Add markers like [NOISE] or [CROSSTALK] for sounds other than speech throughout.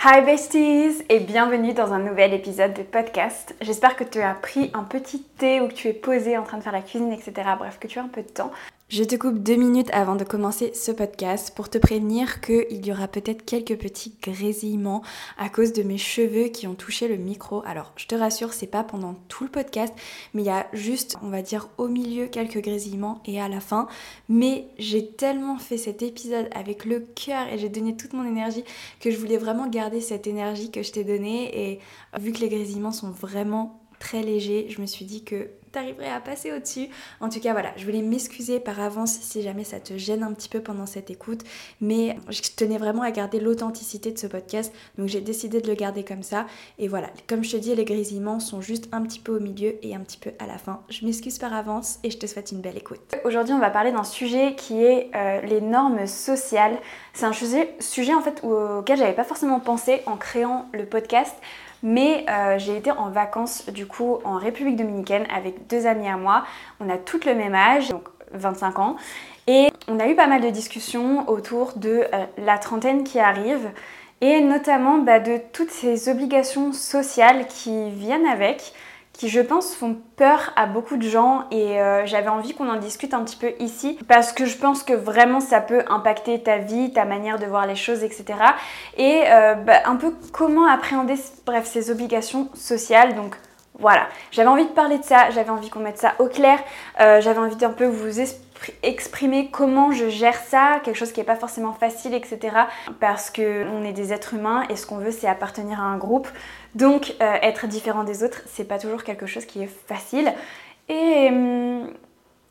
Hi besties et bienvenue dans un nouvel épisode de podcast. J'espère que tu as pris un petit thé ou que tu es posé en train de faire la cuisine, etc. Bref, que tu as un peu de temps. Je te coupe deux minutes avant de commencer ce podcast pour te prévenir qu'il y aura peut-être quelques petits grésillements à cause de mes cheveux qui ont touché le micro. Alors, je te rassure, c'est pas pendant tout le podcast, mais il y a juste, on va dire, au milieu quelques grésillements et à la fin. Mais j'ai tellement fait cet épisode avec le cœur et j'ai donné toute mon énergie que je voulais vraiment garder cette énergie que je t'ai donnée. Et vu que les grésillements sont vraiment très légers, je me suis dit que t'arriverais à passer au-dessus. En tout cas, voilà, je voulais m'excuser par avance si jamais ça te gêne un petit peu pendant cette écoute, mais je tenais vraiment à garder l'authenticité de ce podcast, donc j'ai décidé de le garder comme ça. Et voilà, comme je te dis, les grésillements sont juste un petit peu au milieu et un petit peu à la fin. Je m'excuse par avance et je te souhaite une belle écoute. Aujourd'hui, on va parler d'un sujet qui est euh, les normes sociales. C'est un sujet, sujet en fait auquel j'avais pas forcément pensé en créant le podcast. Mais euh, j'ai été en vacances du coup en République dominicaine avec deux amis à moi. On a toutes le même âge, donc 25 ans. Et on a eu pas mal de discussions autour de euh, la trentaine qui arrive et notamment bah, de toutes ces obligations sociales qui viennent avec qui je pense font peur à beaucoup de gens et euh, j'avais envie qu'on en discute un petit peu ici parce que je pense que vraiment ça peut impacter ta vie, ta manière de voir les choses, etc. Et euh, bah, un peu comment appréhender bref ces obligations sociales. Donc voilà, j'avais envie de parler de ça, j'avais envie qu'on mette ça au clair, euh, j'avais envie d'un peu vous exprimer comment je gère ça, quelque chose qui n'est pas forcément facile, etc. Parce qu'on est des êtres humains et ce qu'on veut c'est appartenir à un groupe. Donc euh, être différent des autres, c'est pas toujours quelque chose qui est facile. Et hum,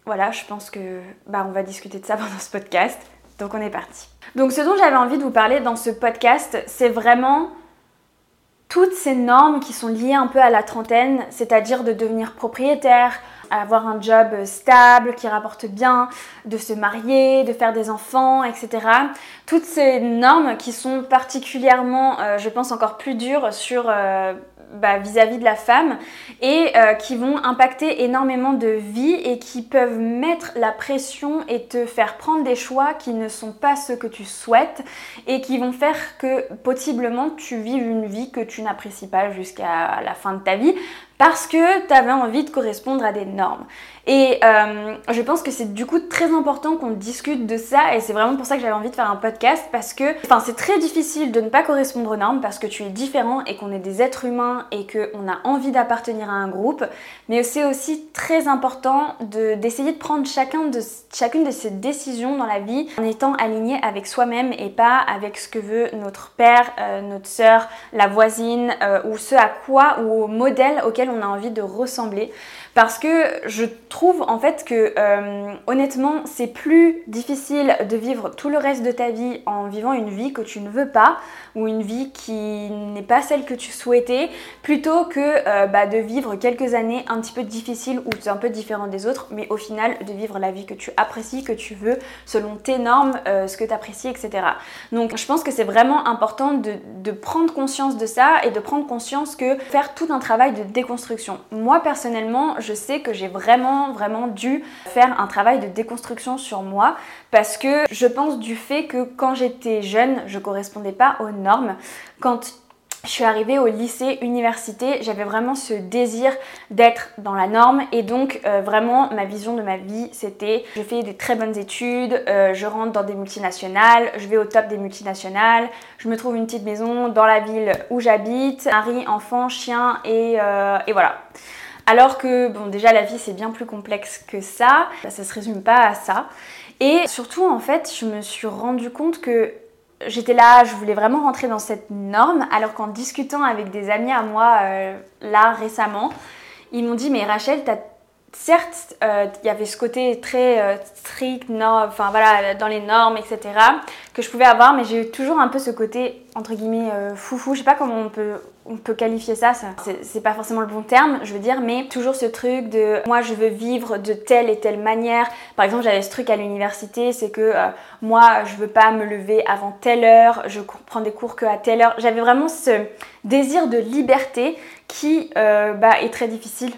voilà, je pense que bah, on va discuter de ça [LAUGHS] pendant ce podcast. Donc on est parti. Donc ce dont j'avais envie de vous parler dans ce podcast, c'est vraiment toutes ces normes qui sont liées un peu à la trentaine, c'est-à-dire de devenir propriétaire, avoir un job stable, qui rapporte bien, de se marier, de faire des enfants, etc. Toutes ces normes qui sont particulièrement, euh, je pense, encore plus dures sur... Euh, bah, vis-à-vis de la femme et euh, qui vont impacter énormément de vie et qui peuvent mettre la pression et te faire prendre des choix qui ne sont pas ceux que tu souhaites et qui vont faire que possiblement tu vives une vie que tu n'apprécies pas jusqu'à la fin de ta vie parce que tu avais envie de correspondre à des normes. Et euh, je pense que c'est du coup très important qu'on discute de ça et c'est vraiment pour ça que j'avais envie de faire un podcast parce que enfin c'est très difficile de ne pas correspondre aux normes parce que tu es différent et qu'on est des êtres humains et qu'on a envie d'appartenir à un groupe. Mais c'est aussi très important d'essayer de, prendre chacun de, chacune de ces décisions dans la vie en étant aligné avec soi-même et pas avec ce que veut notre père, euh, notre soeur, la voisine euh, ou ce à quoi ou au modèle auquel on a envie de ressembler parce que je trouve en fait que euh, honnêtement c'est plus difficile de vivre tout le reste de ta vie en vivant une vie que tu ne veux pas ou une vie qui n'est pas celle que tu souhaitais plutôt que euh, bah, de vivre quelques années un petit peu difficiles ou un peu différentes des autres mais au final de vivre la vie que tu apprécies, que tu veux selon tes normes, euh, ce que tu apprécies etc. Donc je pense que c'est vraiment important de, de prendre conscience de ça et de prendre conscience que faire tout un travail de déconstruction. Moi personnellement sais que j'ai vraiment, vraiment dû faire un travail de déconstruction sur moi parce que je pense du fait que quand j'étais jeune, je correspondais pas aux normes. Quand je suis arrivée au lycée, université, j'avais vraiment ce désir d'être dans la norme et donc euh, vraiment ma vision de ma vie c'était je fais des très bonnes études, euh, je rentre dans des multinationales, je vais au top des multinationales, je me trouve une petite maison dans la ville où j'habite, mari, enfant, chien et, euh, et voilà. Alors que, bon, déjà la vie c'est bien plus complexe que ça, ça se résume pas à ça. Et surtout, en fait, je me suis rendu compte que j'étais là, je voulais vraiment rentrer dans cette norme, alors qu'en discutant avec des amis à moi, euh, là récemment, ils m'ont dit, mais Rachel, t'as certes, euh, il y avait ce côté très euh, strict, enfin voilà, dans les normes, etc., que je pouvais avoir, mais j'ai eu toujours un peu ce côté, entre guillemets, euh, foufou, je sais pas comment on peut, on peut qualifier ça, ça c'est pas forcément le bon terme, je veux dire, mais toujours ce truc de moi je veux vivre de telle et telle manière. Par exemple, j'avais ce truc à l'université, c'est que moi je veux pas me lever avant telle heure, je prends des cours que à telle heure. J'avais vraiment ce désir de liberté qui bah, est très difficile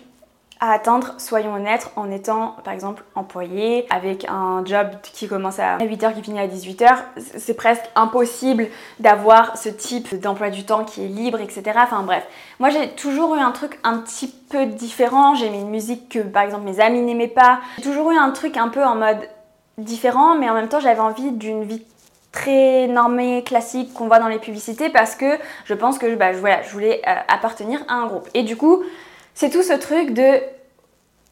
à atteindre, soyons honnêtes, en étant par exemple employé, avec un job qui commence à 8h, qui finit à 18h. C'est presque impossible d'avoir ce type d'emploi du temps qui est libre, etc. Enfin bref, moi j'ai toujours eu un truc un petit peu différent. J'ai mis une musique que par exemple mes amis n'aimaient pas. J'ai toujours eu un truc un peu en mode différent, mais en même temps j'avais envie d'une vie très normée, classique qu'on voit dans les publicités parce que je pense que bah, voilà, je voulais euh, appartenir à un groupe. Et du coup, c'est tout ce truc de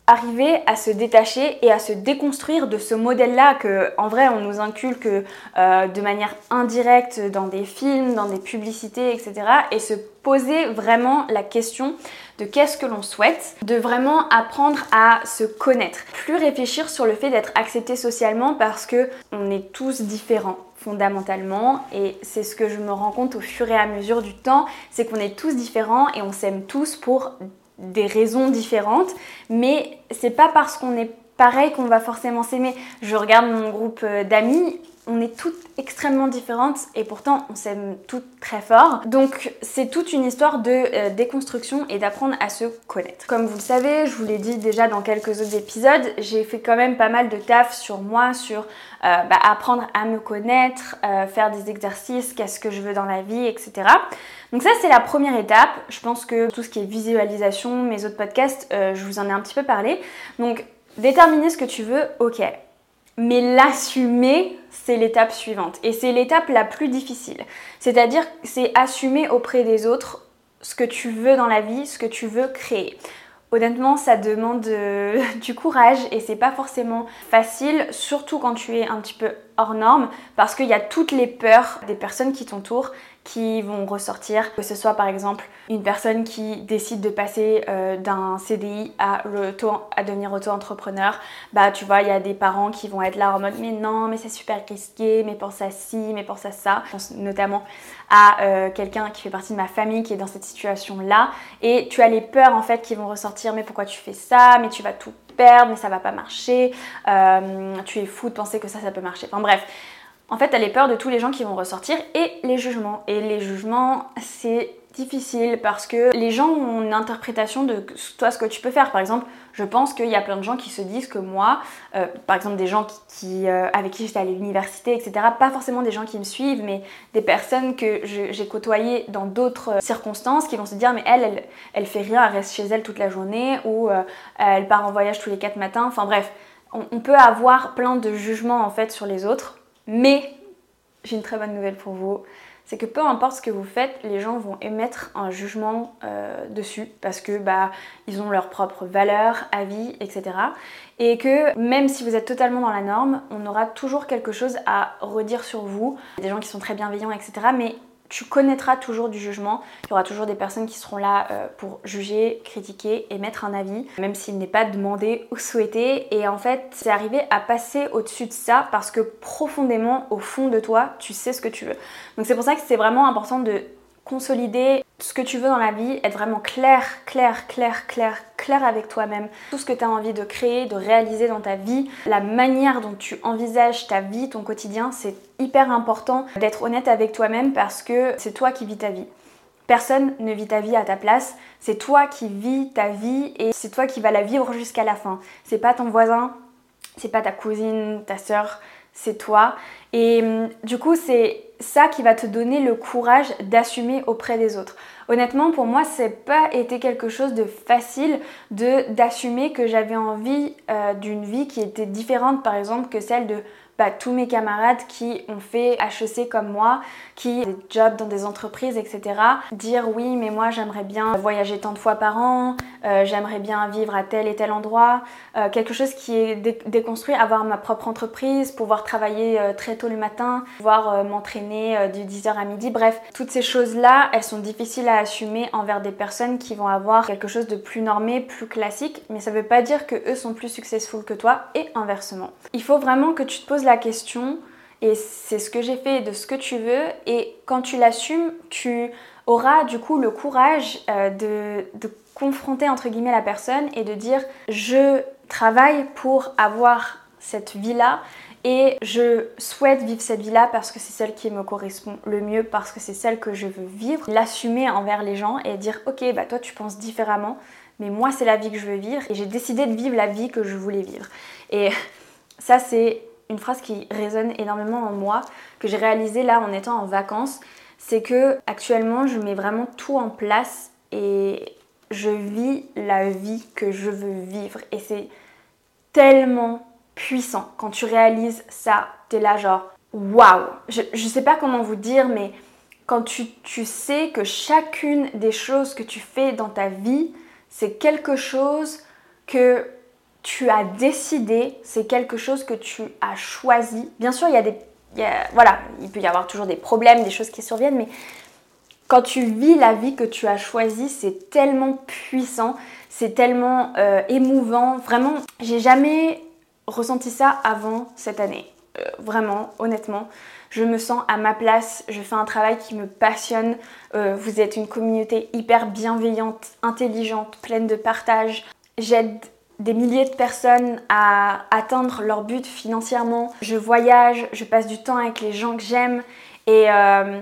arriver à se détacher et à se déconstruire de ce modèle-là que, en vrai, on nous inculque euh, de manière indirecte dans des films, dans des publicités, etc. Et se poser vraiment la question de qu'est-ce que l'on souhaite, de vraiment apprendre à se connaître, plus réfléchir sur le fait d'être accepté socialement parce que on est tous différents fondamentalement et c'est ce que je me rends compte au fur et à mesure du temps, c'est qu'on est tous différents et on s'aime tous pour des raisons différentes, mais c'est pas parce qu'on est pareil qu'on va forcément s'aimer. Je regarde mon groupe euh, d'amis, on est toutes extrêmement différentes et pourtant on s'aime toutes très fort. Donc c'est toute une histoire de euh, déconstruction et d'apprendre à se connaître. Comme vous le savez, je vous l'ai dit déjà dans quelques autres épisodes, j'ai fait quand même pas mal de taf sur moi, sur euh, bah, apprendre à me connaître, euh, faire des exercices, qu'est-ce que je veux dans la vie, etc. Donc ça c'est la première étape. Je pense que tout ce qui est visualisation, mes autres podcasts, je vous en ai un petit peu parlé. Donc déterminer ce que tu veux, ok. Mais l'assumer, c'est l'étape suivante. Et c'est l'étape la plus difficile. C'est-à-dire, c'est assumer auprès des autres ce que tu veux dans la vie, ce que tu veux créer. Honnêtement, ça demande euh, [LAUGHS] du courage et c'est pas forcément facile, surtout quand tu es un petit peu hors norme, parce qu'il y a toutes les peurs des personnes qui t'entourent qui vont ressortir, que ce soit par exemple une personne qui décide de passer euh, d'un CDI à, à devenir auto-entrepreneur, bah tu vois, il y a des parents qui vont être là en mode mais non, mais c'est super risqué, mais pense à ci, mais pense à ça. Je pense notamment à euh, quelqu'un qui fait partie de ma famille qui est dans cette situation-là. Et tu as les peurs en fait qui vont ressortir, mais pourquoi tu fais ça, mais tu vas tout perdre, mais ça va pas marcher, euh, tu es fou de penser que ça, ça peut marcher. Enfin bref, en fait, elle est peur de tous les gens qui vont ressortir et les jugements. Et les jugements, c'est difficile parce que les gens ont une interprétation de toi ce que tu peux faire. Par exemple, je pense qu'il y a plein de gens qui se disent que moi, euh, par exemple des gens qui, euh, avec qui j'étais à l'université, etc., pas forcément des gens qui me suivent, mais des personnes que j'ai côtoyées dans d'autres circonstances qui vont se dire mais elle, elle, fait rien, elle reste chez elle toute la journée ou euh, elle part en voyage tous les quatre matins. Enfin bref, on peut avoir plein de jugements en fait sur les autres mais j'ai une très bonne nouvelle pour vous. C'est que peu importe ce que vous faites, les gens vont émettre un jugement euh, dessus parce que bah ils ont leurs propres valeurs, avis, etc. Et que même si vous êtes totalement dans la norme, on aura toujours quelque chose à redire sur vous. Des gens qui sont très bienveillants, etc. Mais tu connaîtras toujours du jugement. Il y aura toujours des personnes qui seront là euh, pour juger, critiquer, et mettre un avis, même s'il n'est pas demandé ou souhaité. Et en fait, c'est arriver à passer au-dessus de ça parce que profondément, au fond de toi, tu sais ce que tu veux. Donc c'est pour ça que c'est vraiment important de consolider ce que tu veux dans la vie, être vraiment clair, clair, clair, clair, clair avec toi-même. Tout ce que tu as envie de créer, de réaliser dans ta vie, la manière dont tu envisages ta vie, ton quotidien, c'est hyper important d'être honnête avec toi-même parce que c'est toi qui vis ta vie. Personne ne vit ta vie à ta place, c'est toi qui vis ta vie et c'est toi qui vas la vivre jusqu'à la fin. C'est pas ton voisin, c'est pas ta cousine, ta soeur, c'est toi. Et hum, du coup, c'est ça qui va te donner le courage d'assumer auprès des autres. Honnêtement, pour moi, c'est pas été quelque chose de facile de d'assumer que j'avais envie euh, d'une vie qui était différente, par exemple, que celle de bah, tous mes camarades qui ont fait HEC comme moi, qui ont des jobs dans des entreprises, etc. Dire oui, mais moi j'aimerais bien voyager tant de fois par an, euh, j'aimerais bien vivre à tel et tel endroit, euh, quelque chose qui est déconstruit, avoir ma propre entreprise, pouvoir travailler euh, très tôt le matin, pouvoir m'entraîner du 10h à midi, bref, toutes ces choses-là, elles sont difficiles à assumer envers des personnes qui vont avoir quelque chose de plus normé, plus classique, mais ça veut pas dire que eux sont plus successful que toi et inversement. Il faut vraiment que tu te poses la question et c'est ce que j'ai fait de ce que tu veux et quand tu l'assumes, tu auras du coup le courage euh, de, de confronter entre guillemets la personne et de dire je travaille pour avoir cette vie-là Et je souhaite vivre cette vie-là parce que c'est celle qui me correspond le mieux, parce que c'est celle que je veux vivre. L'assumer envers les gens et dire ok, bah toi tu penses différemment, mais moi c'est la vie que je veux vivre et j'ai décidé de vivre la vie que je voulais vivre. Et ça c'est une phrase qui résonne énormément en moi, que j'ai réalisé là en étant en vacances, c'est que actuellement je mets vraiment tout en place et je vis la vie que je veux vivre. Et c'est tellement puissant quand tu réalises ça. T'es là genre waouh. Je, je sais pas comment vous dire, mais quand tu, tu sais que chacune des choses que tu fais dans ta vie, c'est quelque chose que tu as décidé, c'est quelque chose que tu as choisi. Bien sûr, il y a des. voilà, il peut y avoir toujours des problèmes, des choses qui surviennent, mais quand tu vis la vie que tu as choisie, c'est tellement puissant, c'est tellement euh, émouvant. Vraiment, j'ai jamais ressenti ça avant cette année. Euh, vraiment, honnêtement, je me sens à ma place, je fais un travail qui me passionne. Euh, vous êtes une communauté hyper bienveillante, intelligente, pleine de partage. J'aide des milliers de personnes à atteindre leur but financièrement. Je voyage, je passe du temps avec les gens que j'aime et euh,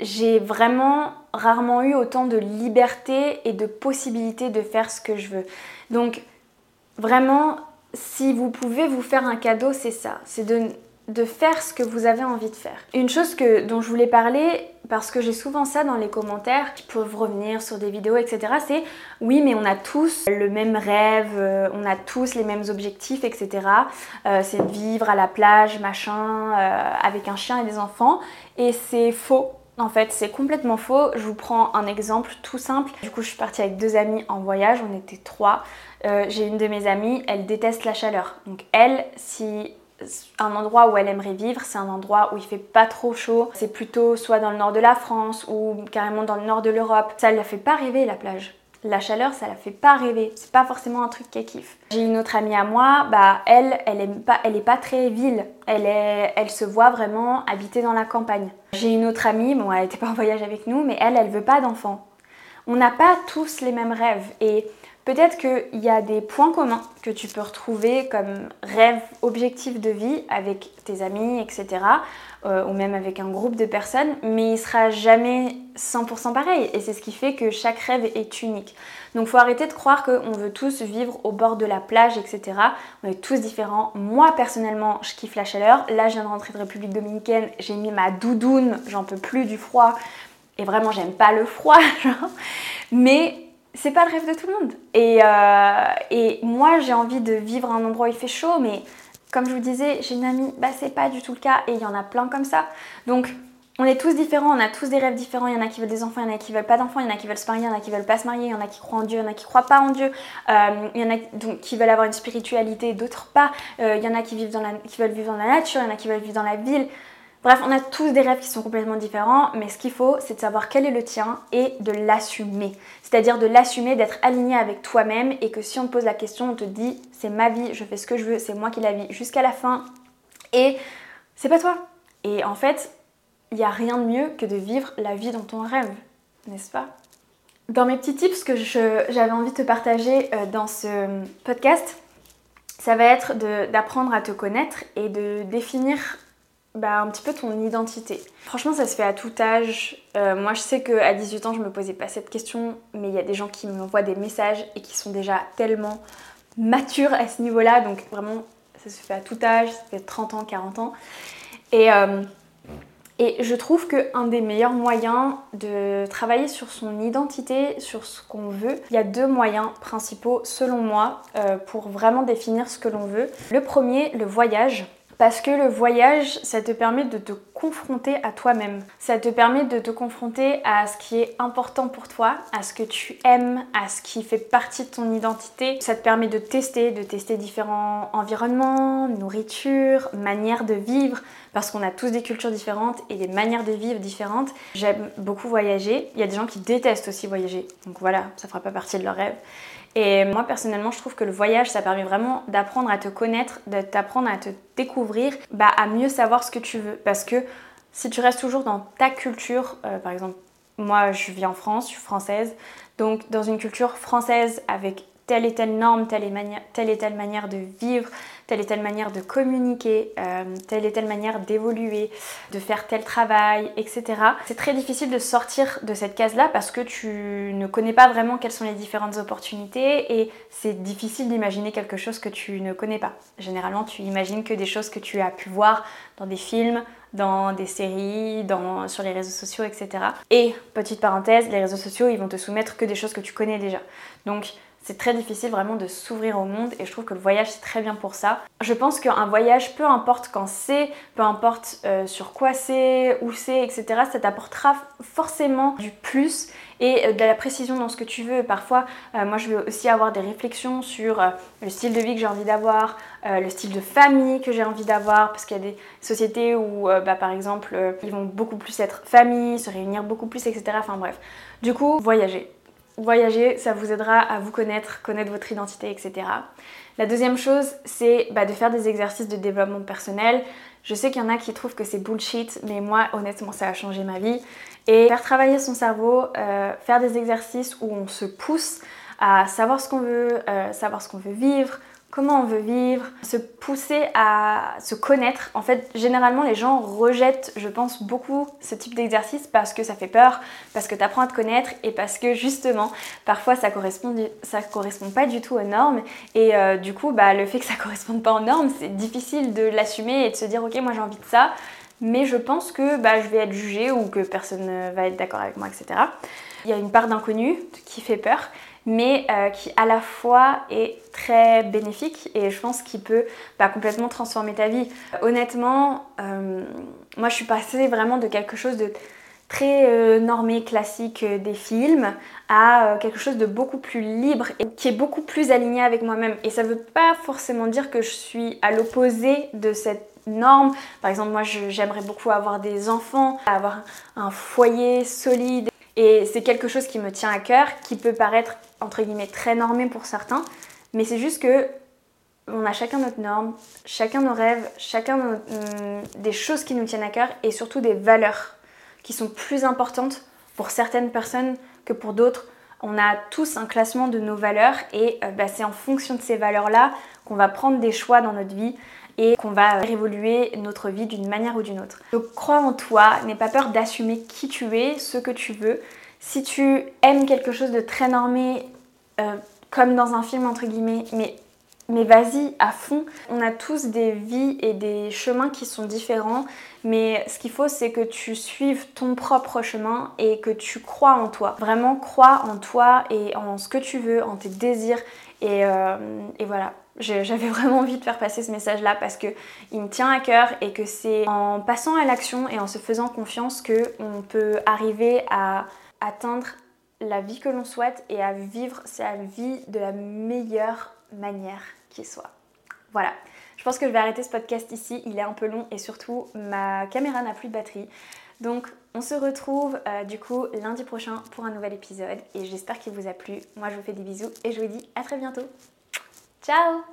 j'ai vraiment rarement eu autant de liberté et de possibilité de faire ce que je veux. Donc vraiment, si vous pouvez vous faire un cadeau, c'est ça, c'est de de faire ce que vous avez envie de faire. Une chose que, dont je voulais parler, parce que j'ai souvent ça dans les commentaires qui peuvent revenir sur des vidéos, etc., c'est oui, mais on a tous le même rêve, euh, on a tous les mêmes objectifs, etc. Euh, c'est vivre à la plage, machin, euh, avec un chien et des enfants. Et c'est faux. En fait, c'est complètement faux. Je vous prends un exemple tout simple. Du coup, je suis partie avec deux amis en voyage, on était trois. j'ai une de mes amies, elle déteste la chaleur. Donc elle, si un endroit où elle aimerait vivre, c'est un endroit où il fait pas trop chaud. C'est plutôt soit dans le nord de la France ou carrément dans le nord de l'Europe. Ça la fait pas rêver la plage. La chaleur, ça la fait pas rêver. C'est pas forcément un truc qu'elle kiffe. J'ai une autre amie à moi, bah elle, elle est pas, elle est pas très ville. Elle est, elle se voit vraiment habiter dans la campagne. J'ai une autre amie, bon, elle était pas en voyage avec nous, mais elle, elle veut pas d'enfants. On n'a pas tous les mêmes rêves et Peut-être qu'il y a des points communs que tu peux retrouver comme rêve, objectif de vie avec tes amis, etc. Euh, ou même avec un groupe de personnes, mais il sera jamais 100% pareil. Et c'est ce qui fait que chaque rêve est unique. Donc faut arrêter de croire qu'on veut tous vivre au bord de la plage, etc. On est tous différents. Moi personnellement, je kiffe la chaleur. Là, je viens de rentrer de République Dominicaine, j'ai mis ma doudoune, j'en peux plus du froid. Et vraiment, j'aime pas le froid, [LAUGHS] genre. Mais c'est pas le rêve de tout le monde. Euh, et, moi, j'ai envie de vivre un endroit où il fait chaud, mais comme je vous disais, j'ai une amie, bah c'est pas du tout le cas, et il y en a plein comme ça. Donc, on est tous différents, on a tous des rêves différents. Il y en a qui veulent des enfants, il y en a qui veulent pas d'enfants, il y en a qui veulent se marier, il y en a qui veulent pas se marier, il y en a qui croient en Dieu, il y en a qui croient pas en Dieu. Euh, il y en a donc, qui veulent avoir une spiritualité, d'autres pas. Euh, il y en a qui, vivent dans la, qui veulent vivre dans la nature, il y en a qui veulent vivre dans la ville. Bref, on a tous des rêves qui sont complètement différents, mais ce qu'il faut, c'est de savoir quel est le tien et de l'assumer. C'est-à-dire de l'assumer, d'être aligné avec toi-même et que si on te pose la question, on te dit c'est ma vie, je fais ce que je veux, c'est moi qui la vis jusqu'à la fin et c'est pas toi. Et en fait, il n'y a rien de mieux que de vivre la vie dont on rêve, n'est-ce pas? Dans mes petits tips que j'avais envie de te partager euh, dans ce podcast, ça va être d'apprendre à te connaître et de définir bah, un petit peu ton identité. Franchement, ça se fait à tout âge. Euh, moi, je sais qu'à 18 ans, je me posais pas cette question, mais il y a des gens qui m'envoient des messages et qui sont déjà tellement matures à ce niveau-là. Donc, vraiment, ça se fait à tout âge, ça fait 30 ans, 40 ans. Et, euh, et je trouve qu'un des meilleurs moyens de travailler sur son identité, sur ce qu'on veut, il y a deux moyens principaux, selon moi, euh, pour vraiment définir ce que l'on veut. Le premier, le voyage. Parce que le voyage, ça te permet de te confronter à toi-même. Ça te permet de te confronter à ce qui est important pour toi, à ce que tu aimes, à ce qui fait partie de ton identité. Ça te permet de tester, de tester différents environnements, nourriture, manières de vivre, parce qu'on a tous des cultures différentes et des manières de vivre différentes. J'aime beaucoup voyager. Il y a des gens qui détestent aussi voyager. Donc voilà, ça fera pas partie de leur rêve. Et moi personnellement, je trouve que le voyage, ça permet vraiment d'apprendre à te connaître, de t'apprendre à te découvrir, bah, à mieux savoir ce que tu veux. Parce que si tu restes toujours dans ta culture, euh, par exemple, moi je vis en France, je suis française, donc dans une culture française avec telle et telle norme, telle et, telle, manière de vivre, telle et telle manière de communiquer, euh, telle et telle manière d'évoluer, de faire tel travail, etc. C'est très difficile de sortir de cette case-là parce que tu ne connais pas vraiment quelles sont les différentes opportunités et c'est difficile d'imaginer quelque chose que tu ne connais pas. Généralement, tu imagines que des choses que tu as pu voir dans des films, dans des séries, dans, sur les réseaux sociaux, etc. Et, petite parenthèse, les réseaux sociaux, ils vont te soumettre que des choses que tu connais déjà. Donc, c'est très difficile vraiment de s'ouvrir au monde et je trouve que le voyage c'est très bien pour ça. Je pense qu'un voyage, peu importe quand c'est, peu importe euh, sur quoi c'est, où c'est, etc., ça t'apportera forcément du plus et euh, de la précision dans ce que tu veux. Parfois, euh, moi je veux aussi avoir des réflexions sur le style de vie que j'ai envie d'avoir, le style de famille que j'ai envie d'avoir, parce qu'il y a des sociétés où, bah, par exemple, ils vont beaucoup plus être famille, se réunir beaucoup plus, etc. Enfin bref. Du coup, voyager Voyager, ça vous aidera à vous connaître, connaître votre identité, etc. La deuxième chose, c'est bah, de faire des exercices de développement personnel. Je sais qu'il y en a qui trouvent que c'est bullshit, mais moi, honnêtement, ça a changé ma vie. Et faire travailler son cerveau, euh, faire des exercices où on se pousse à savoir ce qu'on veut, euh, savoir ce qu'on veut vivre, comment on veut vivre, se pousser à se connaître. En fait, généralement, les gens rejettent, je pense, beaucoup ce type d'exercice parce que ça fait peur, parce que tu apprends à te connaître et parce que justement, parfois, ça correspond, correspond pas du tout aux normes. Et euh, du coup, bah, le fait que ça [LAUGHS] corresponde pas aux normes, c'est difficile de l'assumer et de se dire, ok, moi j'ai envie de ça, mais je pense que bah, je vais être jugée ou que personne ne va être d'accord avec moi, etc. Il y a une part d'inconnu qui fait peur mais euh, qui à la fois est très bénéfique et je pense qu'il peut bah, complètement transformer ta vie. Honnêtement, euh, moi je suis passée vraiment de quelque chose de très euh, normé, classique des films, à quelque chose de beaucoup plus libre et qui est beaucoup plus aligné avec moi-même. Et ça ne veut pas forcément dire que je suis à l'opposé de cette norme. Par exemple, moi j'aimerais beaucoup avoir des enfants, avoir un foyer solide. Et c'est quelque chose qui me tient à cœur, qui peut paraître entre guillemets très normé pour certains, mais c'est juste que on a chacun notre norme, chacun nos rêves, chacun mm, des choses qui nous tiennent à cœur et surtout des valeurs qui sont plus importantes pour certaines personnes que pour d'autres. On a tous un classement de nos valeurs et euh, bah, c'est en fonction de ces valeurs-là qu'on va prendre des choix dans notre vie et qu'on va révoluer notre vie d'une manière ou d'une autre. Donc crois en toi, n'aie pas peur d'assumer qui tu es, ce que tu veux. Si tu aimes quelque chose de très normé, euh, comme dans un film entre guillemets, mais, mais vas-y à fond. On a tous des vies et des chemins qui sont différents, mais ce qu'il faut c'est que tu suives ton propre chemin et que tu crois en toi. Vraiment crois en toi et en ce que tu veux, en tes désirs et, euh, et voilà. J'avais [LAUGHS] vraiment envie de faire passer ce message-là parce que il me tient à cœur et que c'est en passant à l'action et en se faisant confiance que on peut arriver à atteindre la vie que l'on souhaite et à vivre sa vie de la meilleure manière qui soit. Voilà, je pense que je vais arrêter ce podcast ici, il est un peu long et surtout ma caméra n'a plus de batterie. Donc on se retrouve euh, du coup lundi prochain pour un nouvel épisode et j'espère qu'il vous a plu. Moi je vous fais des bisous et je vous dis à très bientôt. Ciao